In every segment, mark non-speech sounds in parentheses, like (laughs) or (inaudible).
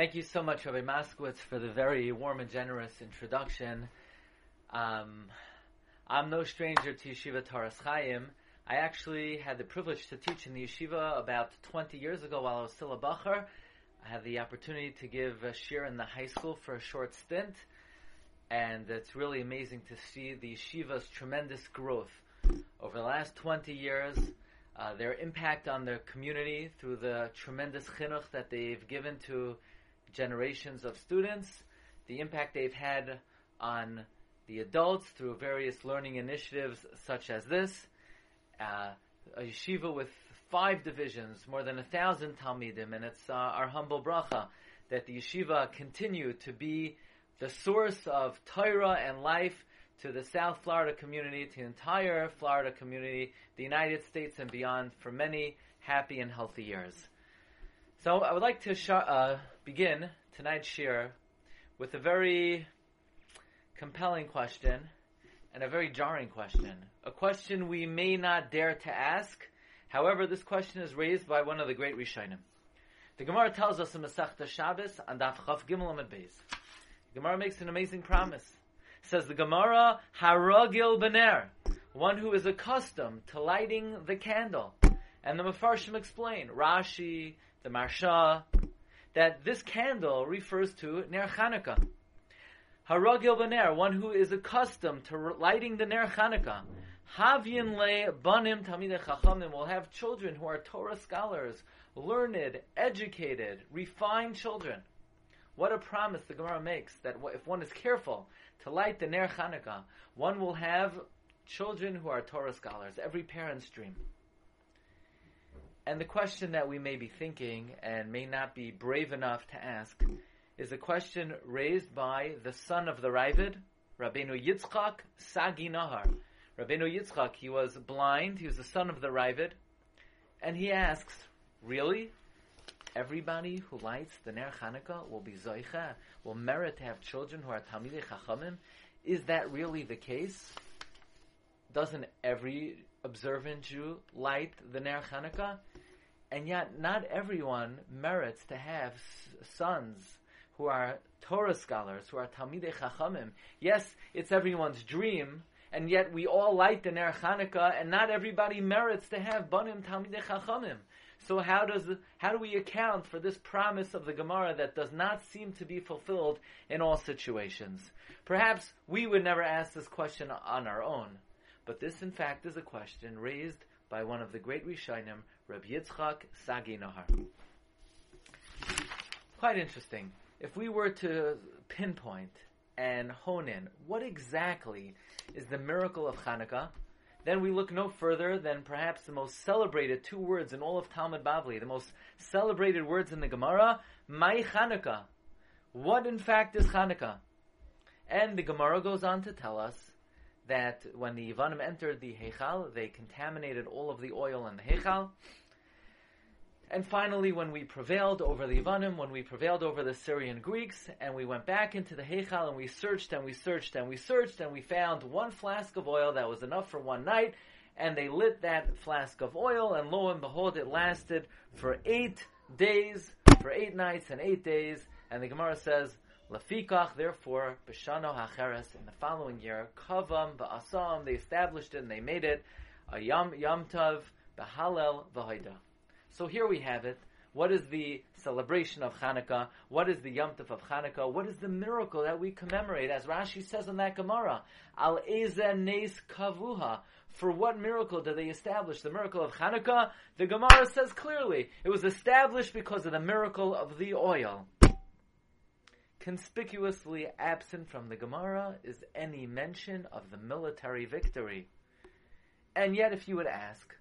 Thank you so much, Rabbi Moskowitz, for the very warm and generous introduction. Um, I'm no stranger to Yeshiva Toras Chaim. I actually had the privilege to teach in the yeshiva about 20 years ago while I was still a bacher. I had the opportunity to give a shir in the high school for a short stint, and it's really amazing to see the yeshiva's tremendous growth over the last 20 years. Uh, their impact on their community through the tremendous chinuch that they've given to generations of students, the impact they've had on the adults through various learning initiatives such as this, uh, a yeshiva with five divisions, more than a thousand talmidim, and it's uh, our humble bracha that the yeshiva continue to be the source of Torah and life to the South Florida community, to the entire Florida community, the United States and beyond for many happy and healthy years. So I would like to sh- uh, begin tonight's shir with a very compelling question and a very jarring question. A question we may not dare to ask. However, this question is raised by one of the great Rishonim. The Gemara tells us in Masechta Shabbos on Daf Chav Gimel Amid Beis. The Gemara makes an amazing promise. Says the Gemara, Haragil Bener, one who is accustomed to lighting the candle. And the Mefarshim explain, Rashi, the Maharsha, that this candle refers to Ner Chanukah. Haragil Bener, one who is accustomed to lighting the Ner Chanukah. Havyin le banim tamidei chachamim will have children who are Torah scholars, learned, educated, refined children. What a promise the Gemara makes that if one is careful to light the Ner Chanukah, one will have children who are Torah scholars. Every parent's dream. And the question that we may be thinking and may not be brave enough to ask is a question raised by the son of the Ravid, Rabbeinu Yitzchak Sagi Nahar. Rabbeinu Yitzchak, he was blind, he was the son of the Ravid, and he asks, really? Everybody who lights the Ner Chanukah will be Zoicha, will merit to have children who are Talmidei Chachamim? Is that really the case? Doesn't every observant Jew light the Ner Chanukah? And yet, not everyone merits to have sons who are Torah scholars, who are Talmidei Chachamim. Yes, it's everyone's dream, and yet we all light the Ner Chanukah, and not everybody merits to have Banim Talmidei Chachamim. So how does how do we account for this promise of the Gemara that does not seem to be fulfilled in all situations? Perhaps we would never ask this question on our own, but this in fact is a question raised by one of the great Rishonim, Reb Yitzchak Sagi Nahar. Quite interesting. If we were to pinpoint and hone in what exactly is the miracle of Hanukkah, then we look no further than perhaps the most celebrated two words in all of Talmud Bavli, the most celebrated words in the Gemara, Mai Hanukkah. What in fact is Hanukkah? And the Gemara goes on to tell us that when the Yavanim entered the Heichal, they contaminated all of the oil in the Heichal. And finally, when we prevailed over the Yavanim, when we prevailed over the Syrian Greeks, and we went back into the Heichal and we searched and we searched and we searched and we found one flask of oil that was enough for one night, and they lit that flask of oil, and lo and behold, it lasted for eight days, for eight nights and eight days, and the Gemara says, Lafikach, therefore, Bishano Hacheres, in the following year, Kavam Ba'asam, they established it and they made it a Yam Yamtav B'Halel V'Haida. So here we have it. What is the celebration of Hanukkah? What is the Yom Tov of Hanukkah? What is the miracle that we commemorate? As Rashi says in that Gemara, Al Eza Nes Kavuha. For what miracle did they establish the miracle of Hanukkah? The Gemara says clearly, it was established because of the miracle of the oil. Conspicuously absent from the Gemara is any mention of the military victory. And yet, if you would ask,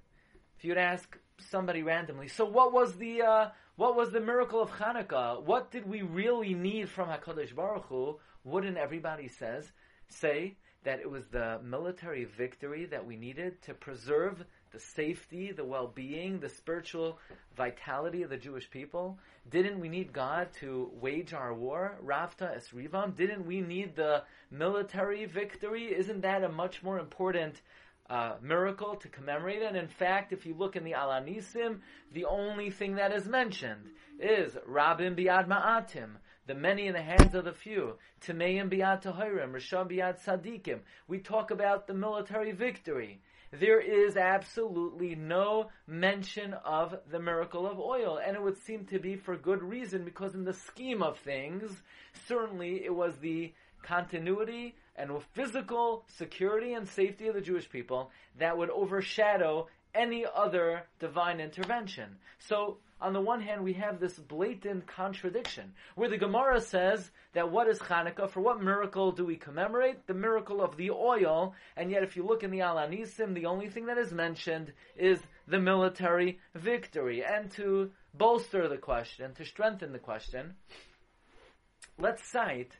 if you would ask somebody randomly, so what was the uh, what was the miracle of Hanukkah? What did we really need from Hakadosh Baruch Hu? Wouldn't everybody says say that it was the military victory that we needed to preserve the safety, the well-being, the spiritual vitality of the Jewish people? Didn't we need God to wage our war? Rafta esrivam? Didn't we need the military victory? Isn't that a much more important uh, miracle to commemorate. And in fact, if you look in the Al Hanisim, the only thing that is mentioned is Rabim biad ma'atim, the many in the hands of the few, Timeim biad tahirim, Risham biad tzadikim. We talk about the military victory. There is absolutely no mention of the miracle of oil, and it would seem to be for good reason, because in the scheme of things, certainly it was the continuity and physical security and safety of the Jewish people that would overshadow any other divine intervention. So, on the one hand, we have this blatant contradiction where the Gemara says that what is Hanukkah? For what miracle do we commemorate? The miracle of the oil. And yet, if you look in the Al Hanisim, the only thing that is mentioned is the military victory. And to bolster the question, to strengthen the question, let's cite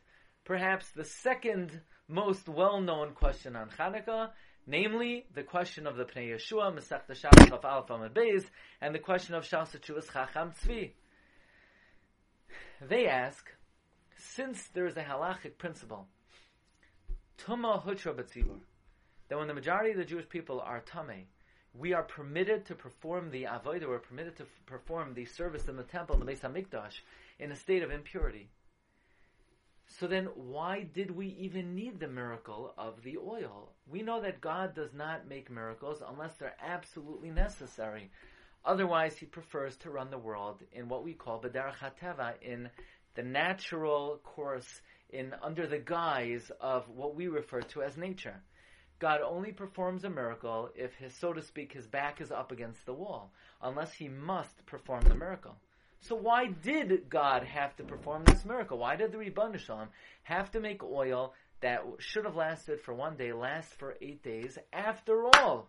perhaps the second most well-known question on Hanukkah, namely the question of the Pnei Yeshua, Masech Shabbos of Alpha Beis, and the question of Shal Chacham Tzvi. They ask, since there is a halachic principle, Tuma Hutra B'tzibur, that when the majority of the Jewish people are Tameh, we are permitted to perform the Avodah, we're permitted to perform the service in the temple, the Beis HaMikdash, in a state of impurity. So then, why did we even need the miracle of the oil? We know that God does not make miracles unless they're absolutely necessary. Otherwise, He prefers to run the world in what we call B'derach HaTeva, in the natural course, in under the guise of what we refer to as nature. God only performs a miracle if his, so to speak, his back is up against the wall, unless he must perform the miracle. So why did God have to perform this miracle? Why did the Ribbon Shalom have to make oil that should have lasted for one day last for eight days? After all,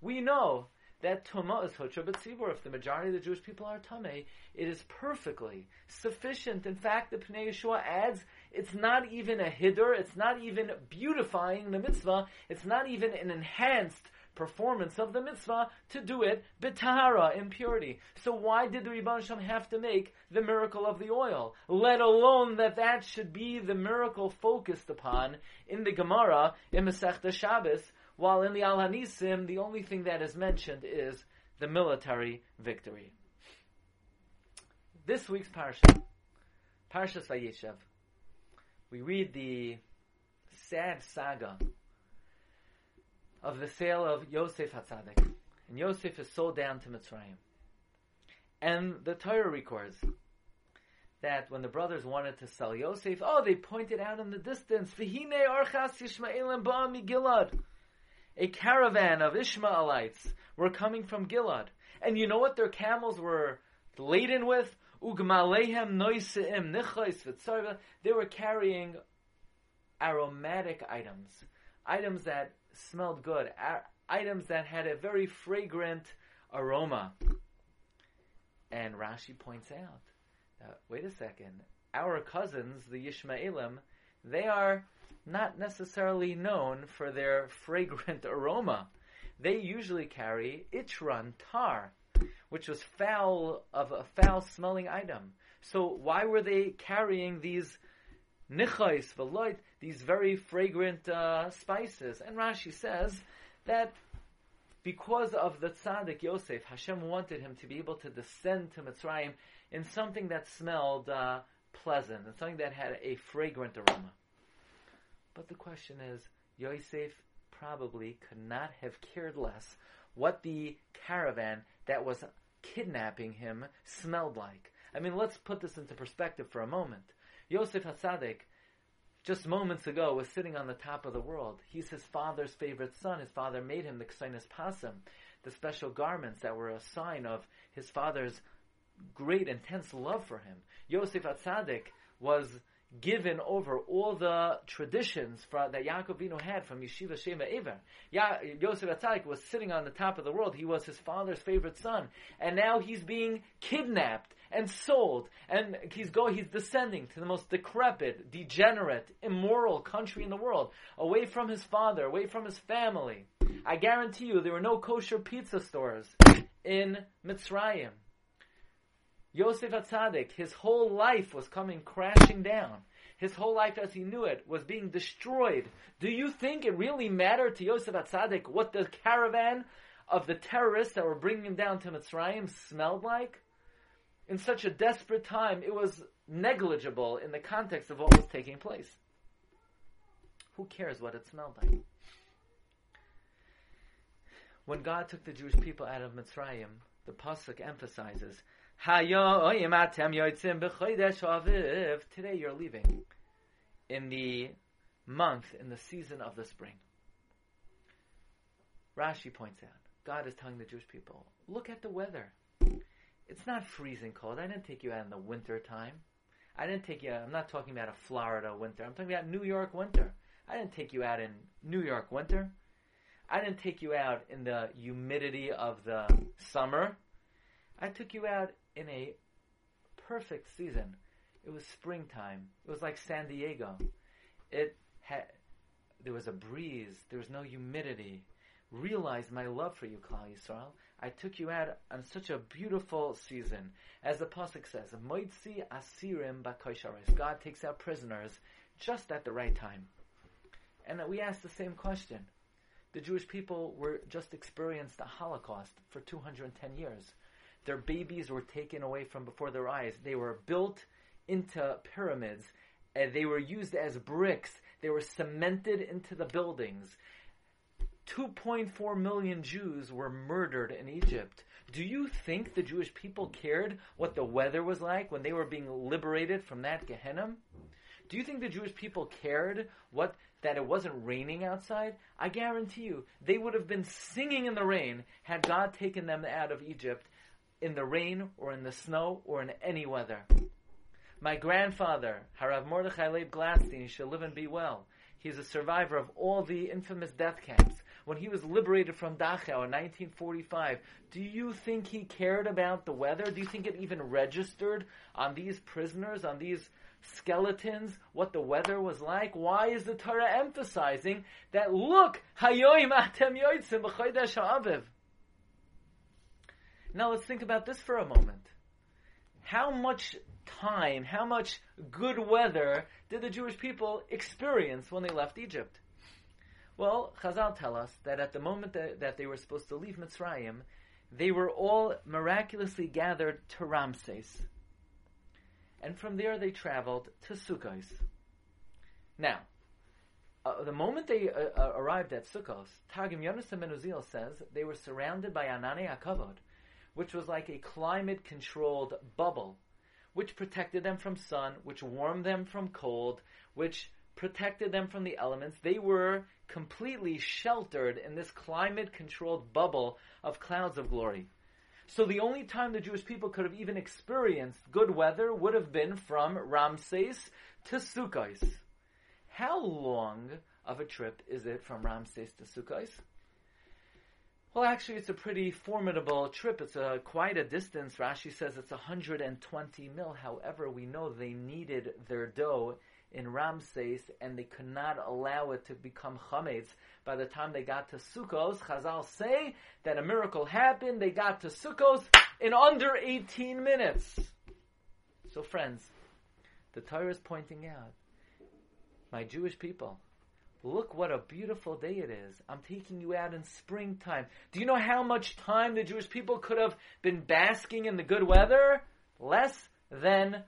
we know that tuma is Hutra B'tzibur. If the majority of the Jewish people are Tameh, it is perfectly sufficient. In fact, the Pnei Yeshua adds, it's not even a Hiddur, it's not even beautifying the mitzvah, it's not even an enhanced performance of the mitzvah to do it betahara, in purity. So why did the Rebbe Shem have to make the miracle of the oil? Let alone that that should be the miracle focused upon in the Gemara, in Masechta Shabbos, while in the Al Hanisim, the only thing that is mentioned is the military victory. This week's parsha, Parshas Vayeshev, we read the sad saga of the sale of Yosef Hatzadik. And Yosef is sold down to Mitzrayim. And the Torah records that when the brothers wanted to sell Yosef, oh, they pointed out in the distance, Vihine Orchas Yishmaelim Ba'am Gilad. A caravan of Ishmaelites were coming from Gilad. And you know what their camels were laden with? Ugmalehem noiseim nichais They were carrying aromatic items. Items that smelled good, items that had a very fragrant aroma. And Rashi points out, uh, wait a second, our cousins, the Yishmaelim, they are not necessarily known for their fragrant (laughs) aroma. They usually carry itron, tar, which was foul of a foul smelling item. So why were they carrying these nichais, veloit, these very fragrant uh, spices. And Rashi says that because of the tzaddik Yosef, Hashem wanted him to be able to descend to Mitzrayim in something that smelled uh, pleasant, and something that had a fragrant aroma. But the question is, Yosef probably could not have cared less what the caravan that was kidnapping him smelled like. I mean, let's put this into perspective for a moment. Yosef Hatzadik, just moments ago, was sitting on the top of the world. He's his father's favorite son. His father made him the Ksainis Pasim, the special garments that were a sign of his father's great, intense love for him. Yosef Hatzadik was given over all the traditions for, that Yaakov Avinu had from Yeshiva Shem V'Ever. Ya, Yosef was sitting on the top of the world. He was his father's favorite son. And now he's being kidnapped and sold. And he's going, he's descending to the most decrepit, degenerate, immoral country in the world. Away from his father, away from his family. I guarantee you there were no kosher pizza stores in Mitzrayim. Yosef Atzadik, his whole life was coming crashing down. His whole life as he knew it was being destroyed. Do you think it really mattered to Yosef Atzadik what the caravan of the terrorists that were bringing him down to Mitzrayim smelled like? In such a desperate time, it was negligible in the context of what was taking place. Who cares what it smelled like? When God took the Jewish people out of Mitzrayim, the pasuk emphasizes, Today you're leaving in the month, in the season of the spring. Rashi points out, God is telling the Jewish people, look at the weather. It's not freezing cold. I didn't take you out in the winter time. I didn't take you out, I'm not talking about a Florida winter. I'm talking about New York winter. I didn't take you out in New York winter. I didn't take you out in the humidity of the summer. I took you out in a perfect season. It was springtime. It was like San Diego. It had there was a breeze. There was no humidity. Realize my love for you, Klal Yisrael. I took you out on such a beautiful season. As the pasuk says, "Moitzi asirim b'kosharis." God takes out prisoners just at the right time. And we ask the same question. The Jewish people were just experienced a Holocaust for 210 years. Their babies were taken away from before their eyes. They were built into pyramids. And they were used as bricks. They were cemented into the buildings. 2.4 million Jews were murdered in Egypt. Do you think the Jewish people cared what the weather was like when they were being liberated from that Gehenna? Do you think the Jewish people cared what that it wasn't raining outside? I guarantee you, they would have been singing in the rain had God taken them out of Egypt in the rain or in the snow or in any weather. My grandfather, Harav Mordechai Leib Gladstein, shall live and be well. He is a survivor of all the infamous death camps. When he was liberated from Dachau in 1945, do you think he cared about the weather? Do you think it even registered on these prisoners, on these skeletons, what the weather was like? Why is the Torah emphasizing that, look, Hayoim Atem Yoitzim B'chodesh Ha'aviv? Now let's think about this for a moment. How much time, how much good weather did the Jewish people experience when they left Egypt? Well, Chazal tell us that at the moment that, that they were supposed to leave Mitzrayim, they were all miraculously gathered to Ramses. And from there they traveled to Sukkos. Now, uh, the moment they uh, uh, arrived at Sukkos, Targum Yonasan Ben Uziel says they were surrounded by Ananei HaKavod, which was like a climate controlled bubble, which protected them from sun, which warmed them from cold, which protected them from the elements. They were completely sheltered in this climate controlled bubble of clouds of glory. So the only time the Jewish people could have even experienced good weather would have been from Ramses to Sukkot. How long of a trip is it from Ramses to Sukkot? Well, actually, it's a pretty formidable trip. It's a quite a distance. Rashi says it's 120 mil. However, we know they needed their dough in Ramses, and they could not allow it to become chametz. By the time they got to Sukkos, Chazal say that a miracle happened. They got to Sukkos in under 18 minutes. So, friends, the Torah is pointing out, my Jewish people, Look what a beautiful day it is. I'm taking you out in springtime. Do you know how much time the Jewish people could have been basking in the good weather? Less than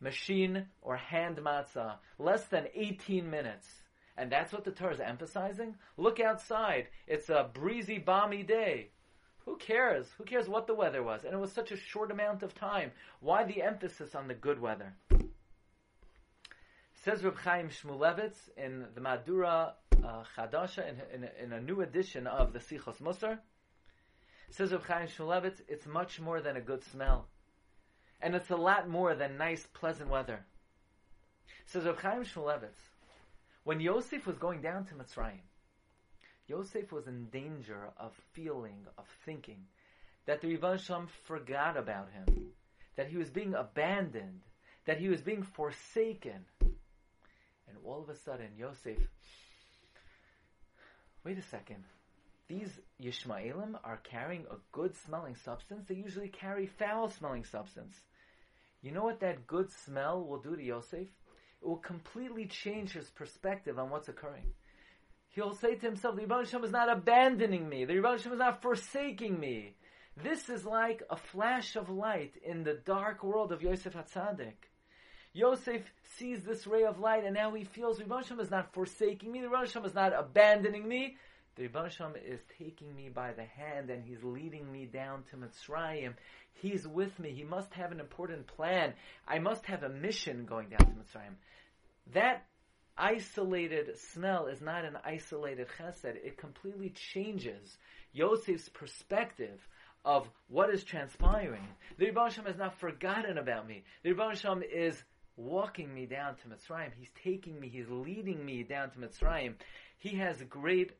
machine or hand matzah. Less than 18 minutes. And that's what the Torah is emphasizing. Look outside. It's a breezy, balmy day. Who cares? Who cares what the weather was? And it was such a short amount of time. Why the emphasis on the good weather? Says Reb Chaim Shmulevitz in the Madura uh, Chadasha, in, in, in, a new edition of the Sichos Musar, says Reb Chaim Shmulevitz, it's much more than a good smell. And it's a lot more than nice, pleasant weather. Says Reb Chaim Shmulevitz, when Yosef was going down to Mitzrayim, Yosef was in danger of feeling, of thinking, that the Rivan Shalom forgot about him, that he was being abandoned, that he was being forsaken. All of a sudden, Yosef, wait a second. These Yishmaelim are carrying a good smelling substance. They usually carry foul smelling substance. You know what that good smell will do to Yosef? It will completely change his perspective on what's occurring. He'll say to himself, the Rebbe Shem is not abandoning me. The Rebbe Shem is not forsaking me. This is like a flash of light in the dark world of Yosef Hatzadik. Yosef sees this ray of light and now he feels Rebbe Shem is not forsaking me. Rebbe Shem is not abandoning me. The Rebbe Shem is taking me by the hand and he's leading me down to Mitzrayim. He's with me. He must have an important plan. I must have a mission going down to Mitzrayim. That isolated smell is not an isolated chesed. It completely changes Yosef's perspective of what is transpiring. The Rebbe Shem has not forgotten about me. The Rebbe Shem is walking me down to Mitzrayim. He's taking me. He's leading me down to Mitzrayim. He has a great,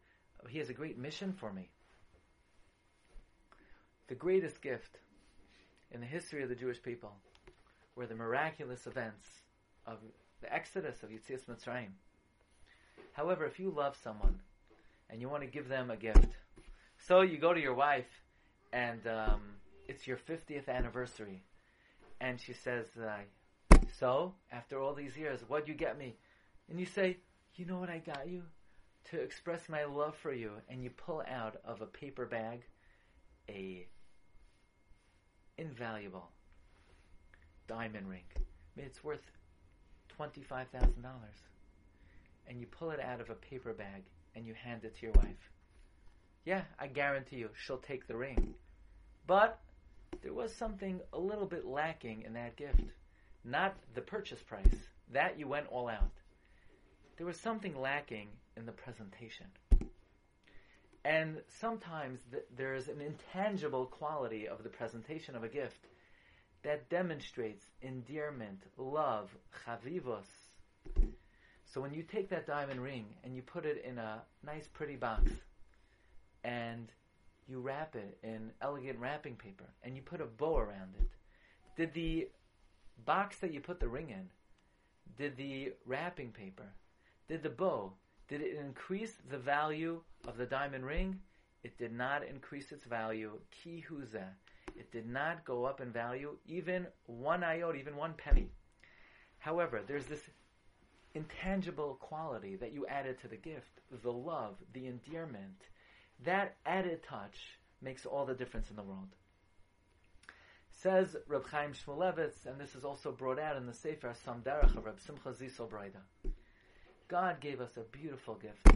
he has a great mission for me. The greatest gift in the history of the Jewish people were the miraculous events of the exodus of Yitzias Mitzrayim. However, if you love someone and you want to give them a gift, so you go to your wife and um, it's your 50th anniversary, and she says, uh, "So, after all these years, what'd you get me?" And you say, "You know what I got you to express my love for you," and you pull out of a paper bag a invaluable diamond ring. I mean, it's worth twenty-five thousand dollars, and you pull it out of a paper bag and you hand it to your wife. Yeah, I guarantee you, she'll take the ring. But there was something a little bit lacking in that gift. Not the purchase price. That you went all out. There was something lacking in the presentation. And sometimes th- there is an intangible quality of the presentation of a gift that demonstrates endearment, love, chavivos. So when you take that diamond ring and you put it in a nice pretty box and you wrap it in elegant wrapping paper and you put a bow around it, did the box that you put the ring in, did the wrapping paper, did the bow, did it increase the value of the diamond ring? It did not increase its value. Ki huza. It did not go up in value, even one iota, even one penny. However, there's this intangible quality that you added to the gift, the love, the endearment. That added touch makes all the difference in the world. Says Reb Chaim Shmulevitz, and this is also brought out in the Sefer Samderach of Reb Simcha Zisel Broida. God gave us a beautiful gift,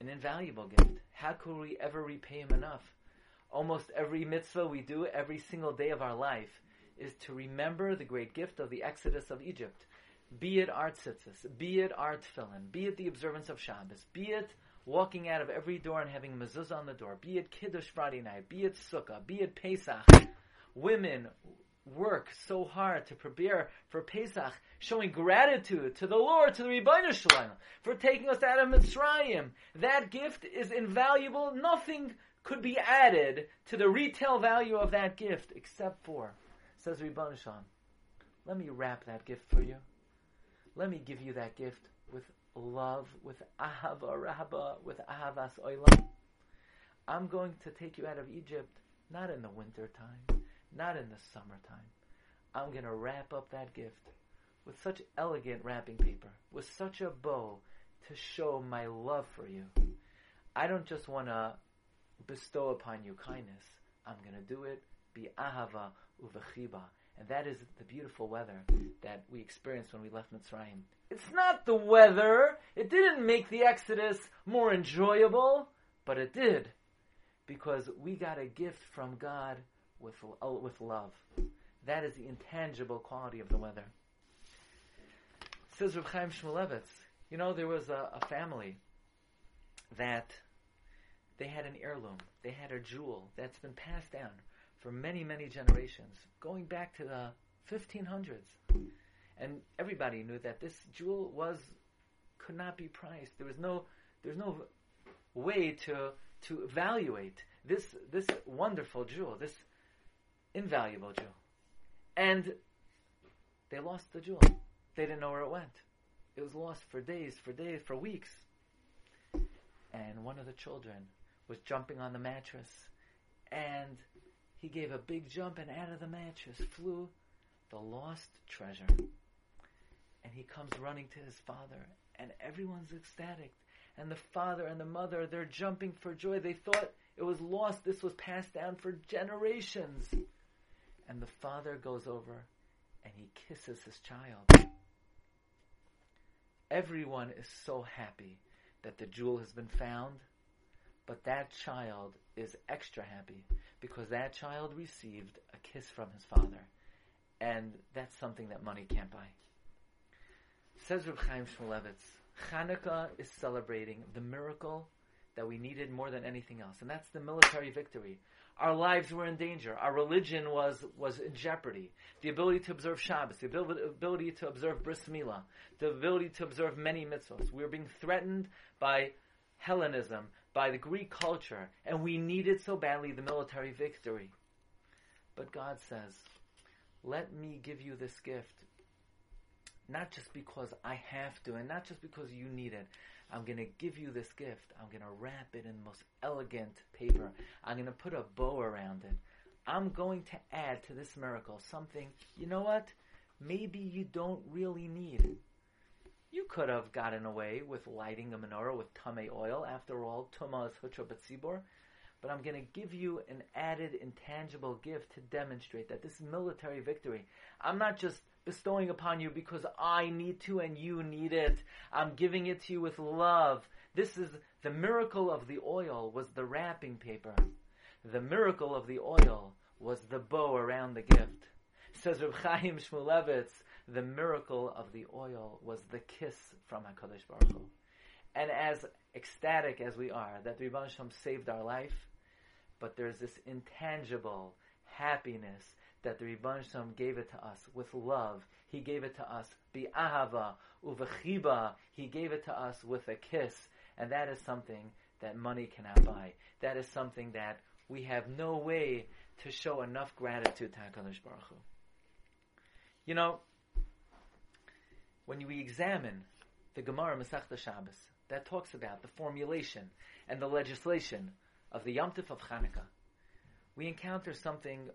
an invaluable gift. How could we ever repay Him enough? Almost every mitzvah we do every single day of our life is to remember the great gift of the exodus of Egypt. Be it art tzitzis, be it art tefillin, be it the observance of Shabbos, be it walking out of every door and having mezuzah on the door, be it Kiddush Friday night, be it Sukkah, be it Pesach. Women work so hard to prepare for Pesach, showing gratitude to the Lord, to the Rebbeinu Shalom, for taking us out of Mitzrayim. That gift is invaluable. Nothing could be added to the retail value of that gift except for, says Rebbeinu Shalom, let me wrap that gift for you. Let me give you that gift with love, with ahava rabba, with ahavas oilam. I'm going to take you out of Egypt, not in the winter time, not in the summertime. I'm going to wrap up that gift with such elegant wrapping paper, with such a bow to show my love for you. I don't just want to bestow upon you kindness. I'm going to do it be ahava uvechiba. And that is the beautiful weather that we experienced when we left Mitzrayim. It's not the weather. It didn't make the Exodus more enjoyable, but it did. Because we got a gift from God with, uh, with love. That is the intangible quality of the weather. Says Reb Chaim Shmulevitz, you know, there was a, a family that they had an heirloom. They had a jewel that's been passed down for many, many generations, going back to the 1500s. And everybody knew that this jewel was could not be priced. There was no there's no way to to evaluate this this wonderful jewel, this invaluable jewel. And they lost the jewel. They didn't know where it went. It was lost for days, for days, for weeks. And one of the children was jumping on the mattress and he gave a big jump and out of the mattress flew the lost treasure. And he comes running to his father, and everyone's ecstatic. And the father and the mother, they're jumping for joy. They thought it was lost. This was passed down for generations. And the father goes over and he kisses his child. Everyone is so happy that the jewel has been found, but that child is extra happy because that child received a kiss from his father. And that's something that money can't buy. Says Reb Chaim Shmulevitz, Hanukkah is celebrating the miracle that we needed more than anything else, and that's the military victory. Our lives were in danger. Our religion was, was in jeopardy. The ability to observe Shabbos, the ability to observe Bris Milah, the ability to observe many mitzvahs. We were being threatened by Hellenism, by the Greek culture, and we needed so badly the military victory. But God says, let me give you this gift, not just because I have to, and not just because you need it. I'm going to give you this gift. I'm going to wrap it in the most elegant paper. I'm going to put a bow around it. I'm going to add to this miracle something, you know what? Maybe you don't really need. You could have gotten away with lighting a menorah with tame oil. After all, tuma is hutra betzibor. But I'm going to give you an added intangible gift to demonstrate that this military victory, I'm not just bestowing upon you because I need to and you need it. I'm giving it to you with love. This is the miracle of the oil was the wrapping paper. The miracle of the oil was the bow around the gift. Says Reb Chaim Shmulevitz, the miracle of the oil was the kiss from HaKadosh Baruch Hu. And as ecstatic as we are that Rebbe Shem saved our life, but there's this intangible happiness that the Rebbe Shem gave it to us with love. He gave it to us bi'ahava, uvechiba. He gave it to us with a kiss. And that is something that money cannot buy. That is something that we have no way to show enough gratitude to HaKadosh Baruch Hu. You know, when we examine the Gemara Masechta Shabbos, that talks about the formulation and the legislation of the Yom of Chanukah, we encounter something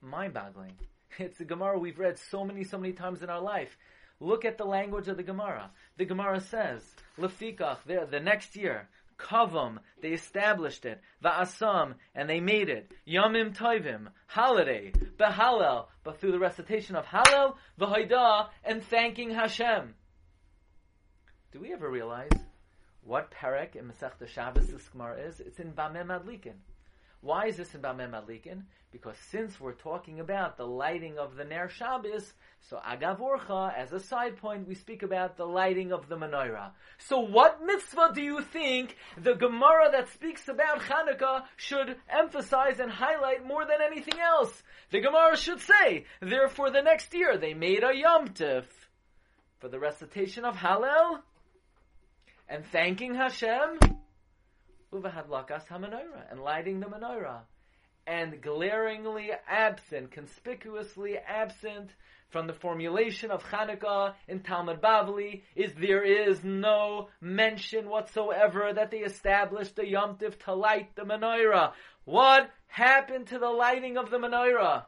mind-boggling. (laughs) It's the Gemara we've read so many, so many times in our life. Look at the language of the Gemara. The Gemara says, Lefikach, the, the next year, Kavam, they established it. Va'asam, and they made it. Yamim Tovim, holiday, Behalel, but through the recitation of Hallel, V'haidah, and thanking Hashem. Do we ever realize what Perek in Masechta Shabbos this Gemara is? It's in Bameh Madlikin. Why is this in Bameh Madlikin? Because since we're talking about the lighting of the Ner Shabbos, so Agavorcha, as a side point, we speak about the lighting of the menorah. So what mitzvah do you think the Gemara that speaks about Hanukkah should emphasize and highlight more than anything else? The Gemara should say, therefore the next year they made a Yom Tif for the recitation of Hallel and thanking Hashem uvahadlakas ha-menorah, and lighting the menorah. And glaringly absent, conspicuously absent from the formulation of Chanukah in Talmud Bavli is there is no mention whatsoever that they established the Yom Tif to light the menorah. What happened to the lighting of the menorah?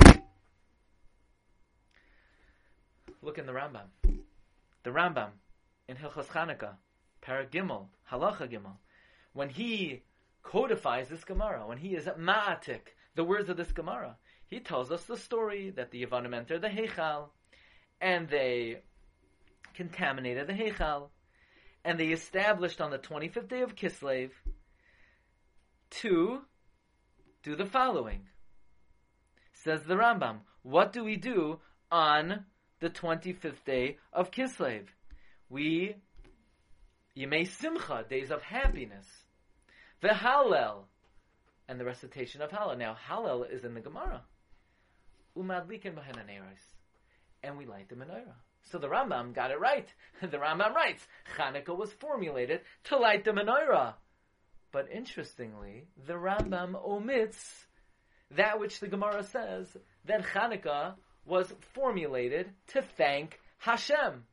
Look in the Rambam. The Rambam in Hilchas Chanukah, Paragimel, Halacha Gimel when he codifies this Gemara, when he is ma'atik, the words of this Gemara, he tells us the story that the Yavanim entered the Heichal, and they contaminated the Heichal, and they established on the 25th day of Kislev to do the following. Says the Rambam, what do we do on the 25th day of Kislev? We Yemei Simcha, days of happiness. The Hallel, and the recitation of Hallel. Now, Hallel is in the Gemara. Umadlikin b'henaneros. And we light the menorah. So the Rambam got it right. (laughs) the Rambam writes, Chanukah was formulated to light the menorah. But interestingly, the Rambam omits that which the Gemara says that Chanukah was formulated to thank Hashem.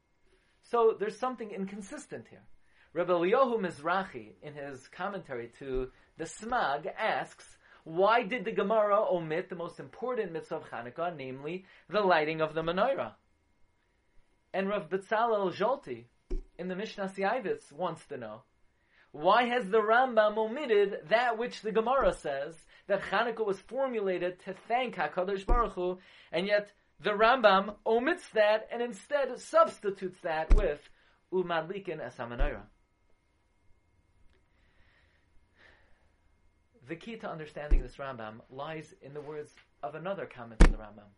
So there's something inconsistent here. Rabbi Eliyahu Mizrahi, in his commentary to the Smag, asks, Why did the Gemara omit the most important mitzvah of Hanukkah, namely the lighting of the menorah? And Rav Betzalel Zolti in the Mishnas Yaavetz wants to know why has the Rambam omitted that which the Gemara says that Hanukkah was formulated to thank Hakadosh Baruch Hu, and yet the Rambam omits that and instead substitutes that with Umadlikin Esamanoira. The key to understanding this Rambam lies in the words of another comment in the Rambam.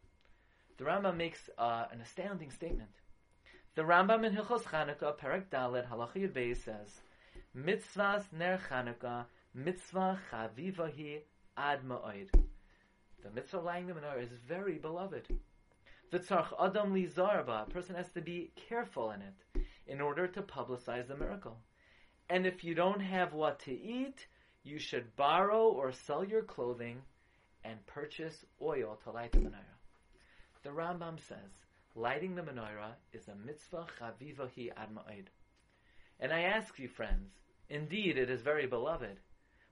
The Rambam makes uh, an astounding statement. The Rambam in Hilchos Chanukah, Perek Dalet, Halacha Yud says, Mitzvahs ner Chanukah, mitzvah chavivahi ad ma'oid. The mitzvah of lighting the menorah is very beloved. The tzarch adam li zarba, a person has to be careful in it in order to publicize the miracle. And if you don't have what to eat, you should borrow or sell your clothing and purchase oil to light the menorah. The Rambam says, lighting the menorah is a mitzvah chavivahi ad. And I ask you, friends, indeed it is very beloved,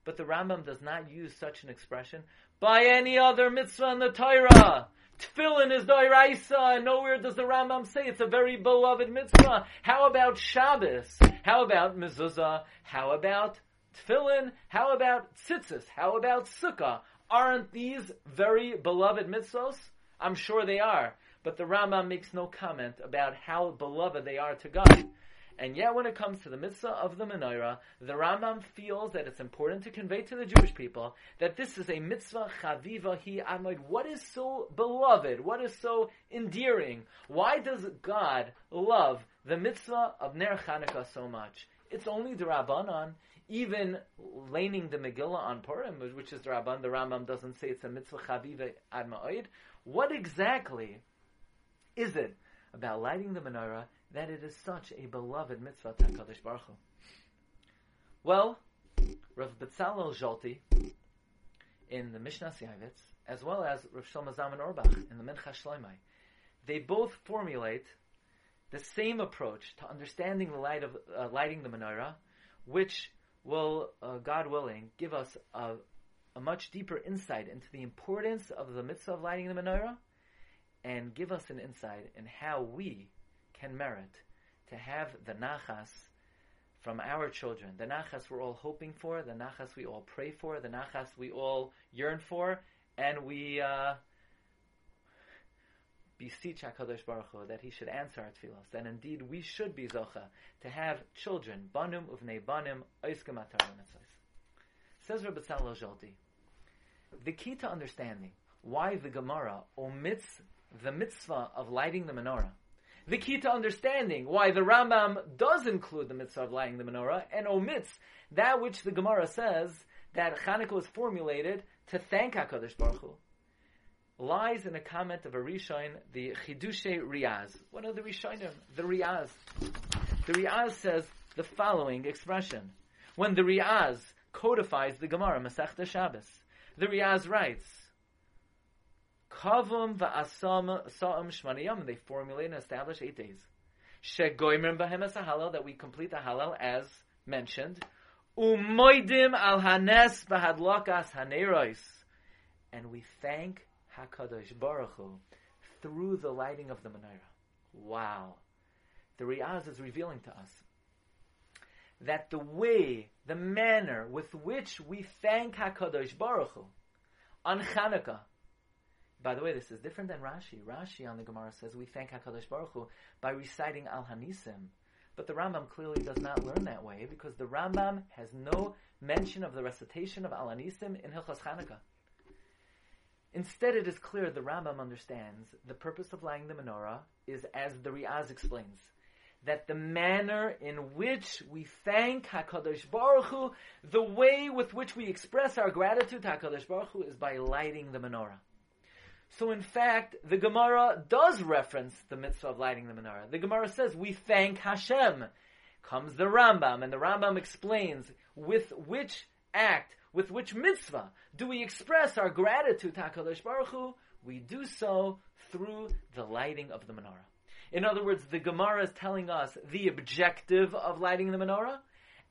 but the Rambam does not use such an expression by any other mitzvah in the Torah. Tefillin is doiraisa, and nowhere does the Rambam say it's a very beloved mitzvah. How about Shabbos? How about mezuzah? How about tefillin? How about tzitzis? How about sukkah? Aren't these very beloved mitzvahs? I'm sure they are. But the Rambam makes no comment about how beloved they are to God. And yet, when it comes to the mitzvah of the menorah, the Rambam feels that it's important to convey to the Jewish people that this is a mitzvah chaviva hi amod. What is so beloved? What is so endearing? Why does God love the mitzvah of Ner Chanukah so much? It's only the Rabbanon. Even laning the Megillah on Purim, which is the Rabban, the Rambam doesn't say it's a mitzvah chaviva ad What exactly is it about lighting the menorah that it is such a beloved mitzvah to HaKadosh Baruch Hu? Well, Rav Betzalel Zolti in the Mishnas Yaavetz, as well as Rav Shlomo Zalman Auerbach in the Mincha Shloimei, they both formulate the same approach to understanding the light of uh, lighting the menorah, which will, uh, God willing, give us a, a much deeper insight into the importance of the mitzvah of lighting the menorah, and give us an insight in how we can merit to have the nachas from our children, the nachas we're all hoping for, the nachas we all pray for, the nachas we all yearn for, and we uh, beseech HaKadosh Baruch Hu that He should answer our tefillos. And indeed, we should be zocha to have children, banum uvnei Says Rabbi Tzalel Zolti, the key to understanding why the Gemara omits the mitzvah of lighting the menorah the key to understanding why the Rambam does include the mitzvah of lighting the menorah and omits that which the Gemara says that Chanukah was formulated to thank Hakadosh Baruch Hu, lies in a comment of a Rishon, the Chidushe Riaz. What are the Rishonim? The Riaz. The Riaz says the following expression: When the Riaz codifies the Gemara Masechta Shabbos, the Riaz writes. Kavum va'asam sa'am shmaniyam. They formulate and establish eight days. Shegoimrim b'hem halal that we complete the halal as mentioned. Umoidim al hanes b'hadlokas haneros. And we thank Hakadosh Baruch Hu through the lighting of the menorah. Wow. The Riaz is revealing to us that the way, the manner with which we thank Hakadosh Baruch Hu on Chanukah by the way, this is different than Rashi. Rashi on the Gemara says we thank Hakadosh Baruch Hu by reciting Al Hanisim, but the Rambam clearly does not learn that way because the Rambam has no mention of the recitation of Al Hanisim in Hilchas Chanukah. Instead, it is clear the Rambam understands the purpose of lighting the menorah is, as the Riaz explains, that the manner in which we thank Hakadosh Baruch Hu, the way with which we express our gratitude to Hakadosh Baruch Hu, is by lighting the menorah. So in fact, the Gemara does reference the mitzvah of lighting the menorah. The Gemara says, we thank Hashem. Comes the Rambam, and the Rambam explains with which act, with which mitzvah do we express our gratitude to HaKadosh Baruch Hu? We do so through the lighting of the menorah. In other words, the Gemara is telling us the objective of lighting the menorah,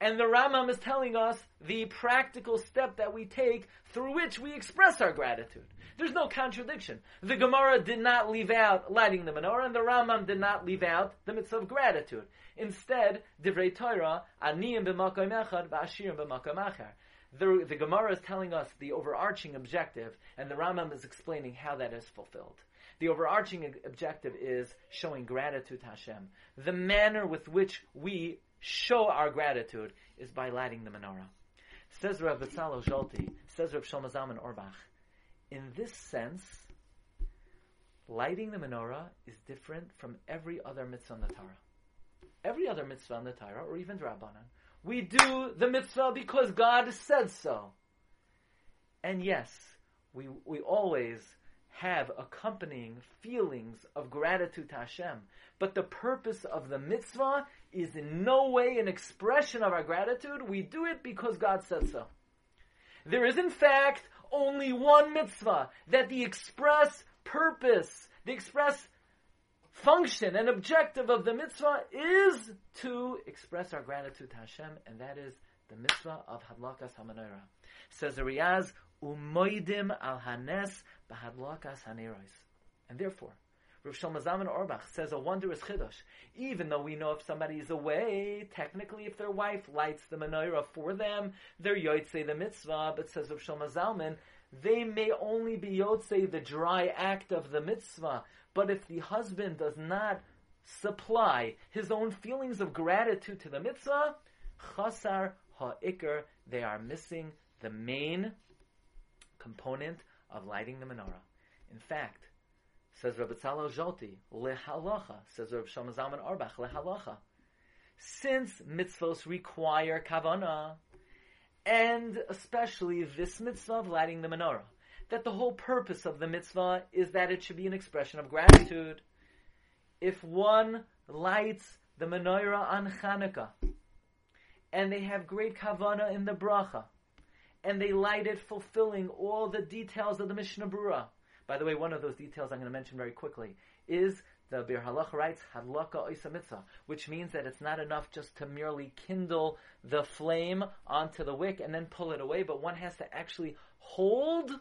And the Rambam is telling us the practical step that we take through which we express our gratitude. There's no contradiction. The Gemara did not leave out lighting the menorah, and the Rambam did not leave out the mitzvah of gratitude. Instead, Divrei Torah, aniyim b'makom echad, v'ashirim b'makom acher. The, the Gemara is telling us the overarching objective, and the Rambam is explaining how that is fulfilled. The overarching objective is showing gratitude to Hashem. The manner with which we show our gratitude is by lighting the menorah. Says Rav Betzalel Zolti, says Rav Shlomo Zalman Auerbach, in this sense, lighting the menorah is different from every other mitzvah in the Torah. Every other mitzvah in the Torah, or even Rabbanan, we do the mitzvah because God said so. And yes, we, we always have accompanying feelings of gratitude to Hashem. But the purpose of the mitzvah is in no way an expression of our gratitude. We do it because God said so. There is in fact only one mitzvah that the express purpose, the express function and objective of the mitzvah is to express our gratitude to Hashem, and that is the mitzvah of Hadlakas HaMenorah. Says the Riyaz, Umoidim al Hanes Bahadlakas Haneros. And therefore, Rav Shlomo Zalman Auerbach says a wondrous chiddush. Even though we know if somebody is away, technically if their wife lights the menorah for them, they're yotze the mitzvah, but says Rav Shlomo Zalman, they may only be yotzei the dry act of the mitzvah, but if the husband does not supply his own feelings of gratitude to the mitzvah, chasar ha'ikr, they are missing the main component of lighting the menorah. In fact, says Rabbi Tzalel Zolti, lehalacha, says Rabbi Shlomo Zalman Auerbach, lehalacha. Since mitzvos require kavana, and especially this mitzvah of lighting the menorah, that the whole purpose of the mitzvah is that it should be an expression of gratitude. If one lights the menorah on Hanukkah, and they have great kavana in the bracha, and they light it fulfilling all the details of the Mishnah Berurah. By the way, one of those details I'm going to mention very quickly is the Biur Halacha writes Hadlaka Oisa Mitzvah, which means that it's not enough just to merely kindle the flame onto the wick and then pull it away, but one has to actually hold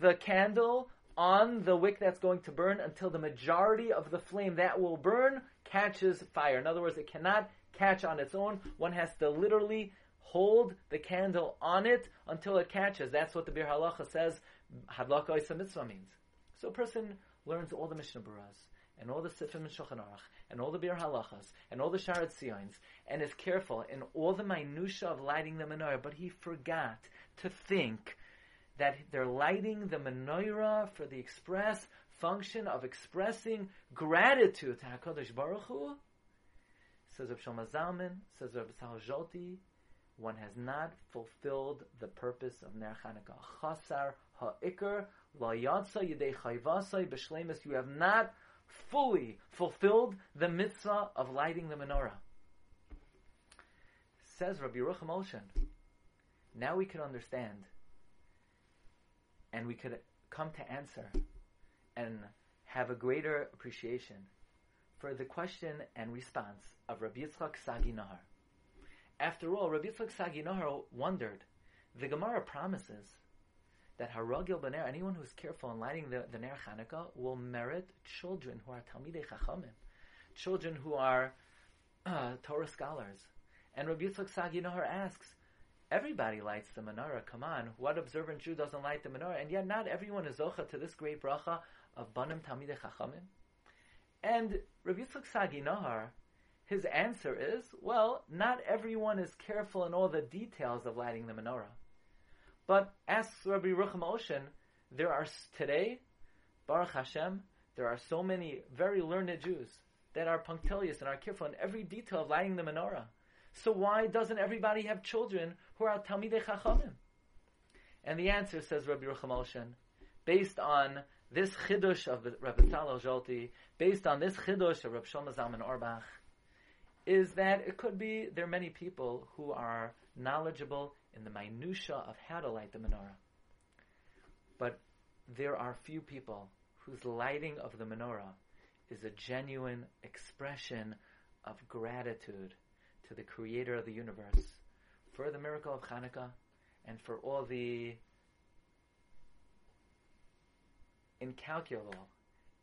the candle on the wick that's going to burn until the majority of the flame that will burn catches fire. In other words, it cannot catch on its own. One has to literally hold the candle on it until it catches. That's what the Biur Halacha says Hadlaka Isa Mitzvah means. So a person learns all the Mishnah Berurahs and all the Sifim and Shulchan Aruch and all the Biur Halachas and all the Shaar Hatziyuns and is careful in all the minutia of lighting the menorah, but he forgot to think that they're lighting the menorah for the express function of expressing gratitude to Hakadosh Baruch Hu. Says Rav Shlomo Zalman, says Rav Tzal Zolti, one has not fulfilled the purpose of Ner Chanukah. Chasar ha'ikr la yatsa yidei chayvasai b'shlemus. You have not fully fulfilled the mitzvah of lighting the menorah. Says Rabbi Yerucham Olshan. Now we can understand, and we could come to answer, and have a greater appreciation for the question and response of Rabbi Yitzchak Sagi Nahar. After all, Rabbi Yitzchak Sagi Nahar wondered, the Gemara promises that Haragil Baner, anyone who's careful in lighting the, the Ner Chanukah, will merit children who are Talmidei Chachamim, children who are uh, Torah scholars. And Rabbi Yitzchak Sagi Nahar asks, everybody lights the menorah, come on, what observant Jew doesn't light the menorah? And yet not everyone is Zocha to this great bracha of Banim Talmidei Chachamim. And Rabbi Yitzchak Sagi Nahar his answer is, well, not everyone is careful in all the details of lighting the menorah. But asks Rabbi Rucham Olshan, there are today, Baruch Hashem, there are so many very learned Jews that are punctilious and are careful in every detail of lighting the menorah. So why doesn't everybody have children who are Talmidei Chachamim? And the answer, says Rabbi Rucham Olshan, based on this chidush of Rabbi Tzalel Zolti, based on this chidush of Rabbi Shlomo Zalman Auerbach, is that it could be there are many people who are knowledgeable in the minutia of how to light the menorah. But there are few people whose lighting of the menorah is a genuine expression of gratitude to the creator of the universe for the miracle of Hanukkah and for all the incalculable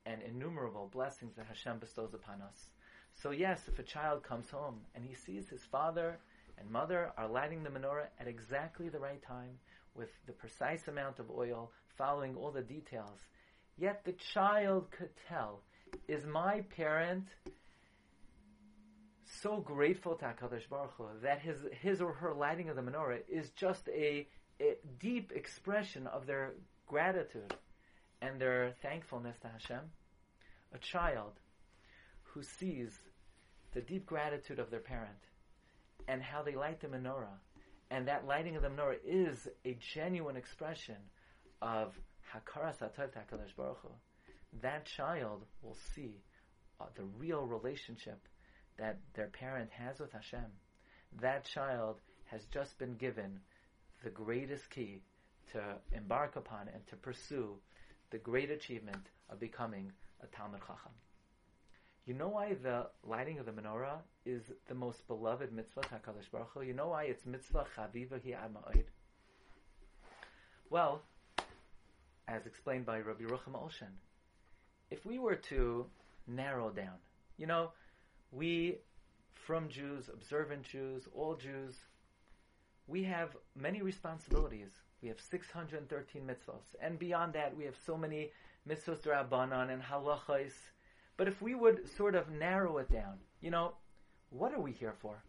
and innumerable blessings that Hashem bestows upon us. So yes, if a child comes home and he sees his father and mother are lighting the menorah at exactly the right time, with the precise amount of oil, following all the details, yet the child could tell, is my parent so grateful to HaKadosh Baruch Hu that his, his or her lighting of the menorah is just a, a deep expression of their gratitude and their thankfulness to Hashem. A child who sees the deep gratitude of their parent and how they light the menorah, and that lighting of the menorah is a genuine expression of Hakaras Atov Hakadosh Baruch Hu, that child will see uh, the real relationship that their parent has with Hashem. That child has just been given the greatest key to embark upon and to pursue the great achievement of becoming a Talmid Chacham. You know why the lighting of the menorah is the most beloved mitzvah HaKadosh Baruch Hu? You know why it's mitzvah chaviva hi ma'od? Well, as explained by Rabbi Rucham Olshan, if we were to narrow down, you know, we, from Jews, observant Jews, all Jews, we have many responsibilities. We have 613 mitzvahs. And beyond that, we have so many mitzvahs drabanan and halachos. But if we would sort of narrow it down, you know, what are we here for?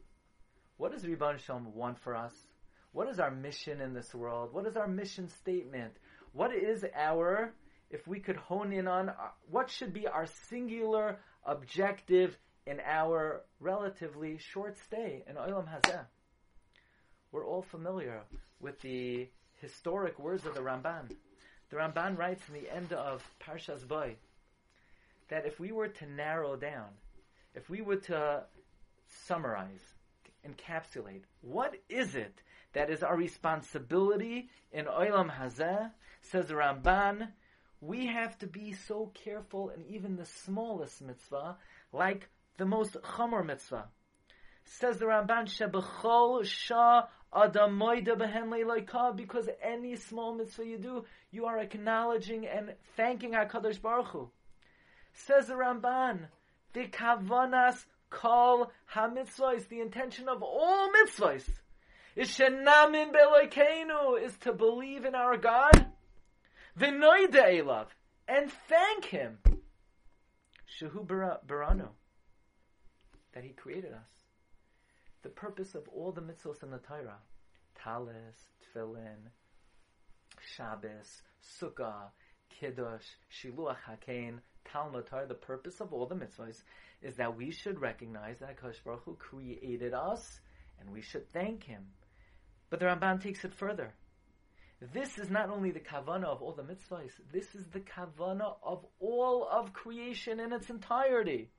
What does Ribbono Shel Olam want for us? What is our mission in this world? What is our mission statement? What is our, if we could hone in on, uh, what should be our singular objective in our relatively short stay in Olam Hazeh? We're all familiar with the historic words of the Ramban. The Ramban writes in the end of Parshas Boy that if we were to narrow down, if we were to summarize, encapsulate, what is it that is our responsibility in Olam Hazeh, says the Ramban, we have to be so careful in even the smallest mitzvah, like the most chamor mitzvah. Says the Ramban, Shebechol Shah Adamoida Behen Leiloika, because any small mitzvah you do, you are acknowledging and thanking HaKadosh Baruch Hu. Says the Ramban, the kavanas kol ha-mitzvahs, the intention of all mitzvahs, is shenamin beloikeinu, is to believe in our God, v'noide elav, and thank Him, shehu barano, that He created us. The purpose of all the mitzvahs in the Torah, talis, tefillin, Shabbos, Sukkah, Kiddush, Shiluach Hakein, Talmud Torah, the purpose of all the mitzvahs is that we should recognize that Hakadosh Baruch Hu created us, and we should thank Him. But the Ramban takes it further. This is not only the kavana of all the mitzvahs, this is the kavana of all of creation in its entirety.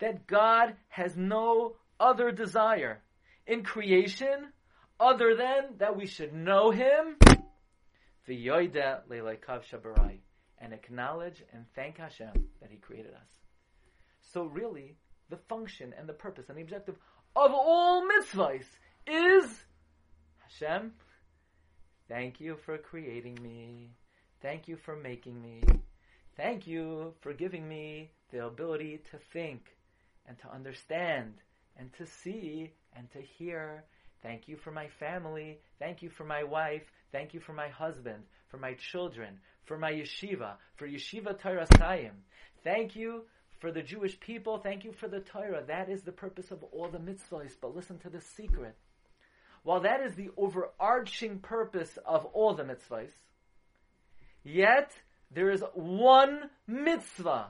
That God has no other desire in creation other than that we should know Him, and acknowledge and thank Hashem that He created us. So really, the function and the purpose and the objective of all mitzvahs is Hashem, thank you for creating me. Thank you for making me. Thank you for giving me the ability to think and to understand and to see and to hear. Thank you for my family. Thank you for my wife. Thank you for my husband, for my children, for my yeshiva, for Yeshiva Torah Chaim. Thank you for the Jewish people. Thank you for the Torah. That is the purpose of all the mitzvahs. But listen to the secret. While that is the overarching purpose of all the mitzvahs, yet there is one mitzvah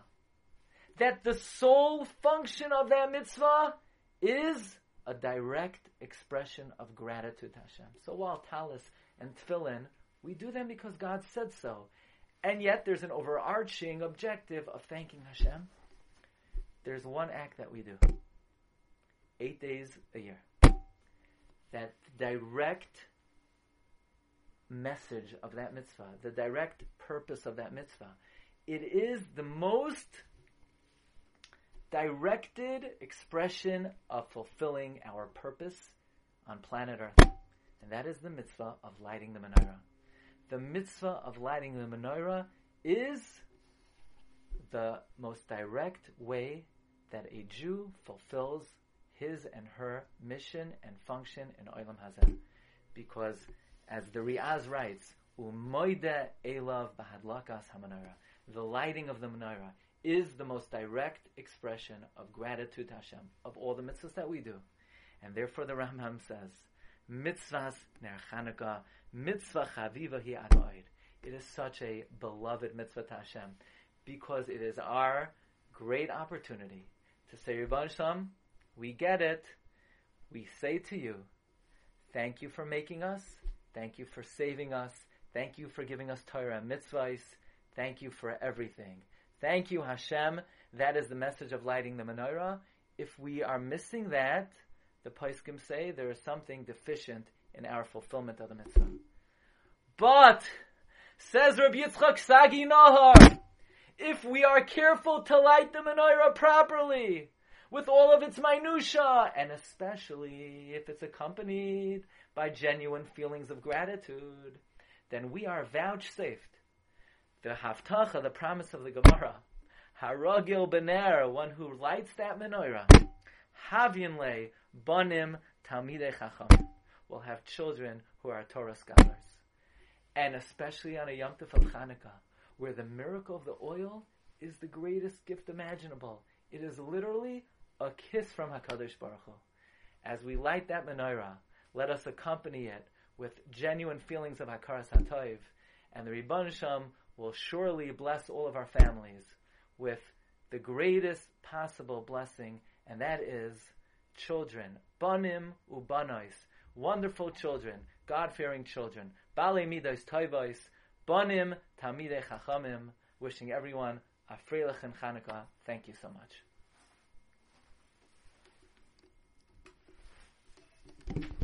that the sole function of that mitzvah is a direct expression of gratitude to Hashem. So while talis and tefillin, we do them because God said so. And yet there's an overarching objective of thanking Hashem. There's one act that we do. Eight days a year. That direct message of that mitzvah, the direct purpose of that mitzvah, it is the most directed expression of fulfilling our purpose on planet Earth. And that is the mitzvah of lighting the menorah. The mitzvah of lighting the menorah is the most direct way that a Jew fulfills his and her mission and function in Olam Hazeh. Because, as the Riaz writes, Umoide elav bahadlakas hamanara. The lighting of the menorah is the most direct expression of gratitude to Hashem of all the mitzvahs that we do. And therefore the Rambam says, mitzvahs ner Chanukah, mitzvah chaviva hi adoid. It is such a beloved mitzvah to Hashem because it is our great opportunity to say, Rebbe Shem, we get it. We say to you, thank you for making us. Thank you for saving us. Thank you for giving us Torah and mitzvahs. Thank you for everything. Thank you, Hashem. That is the message of lighting the menorah. If we are missing that, the Paiskim say there is something deficient in our fulfillment of the mitzvah. But, says Rabbi Yitzchak Sagi Nahar, if we are careful to light the menorah properly, with all of its minutia, and especially if it's accompanied by genuine feelings of gratitude, then we are vouchsafed the haftacha, the promise of the Gemara, haragil bener, one who lights that menorah, havyin banim talmidei chacham, will have children who are Torah scholars, and especially on a Yom Tov of Chanukah, where the miracle of the oil is the greatest gift imaginable. It is literally a kiss from Hakadosh Baruch Hu. As we light that menorah, let us accompany it with genuine feelings of Hakaras Hatoiv, and the Ribbon Shem will surely bless all of our families with the greatest possible blessing, and that is children, banim ubanois, wonderful children, God-fearing children, bale midos toivos, banim talmidei chachamim. Wishing everyone a freilich and Chanukah. Thank you so much.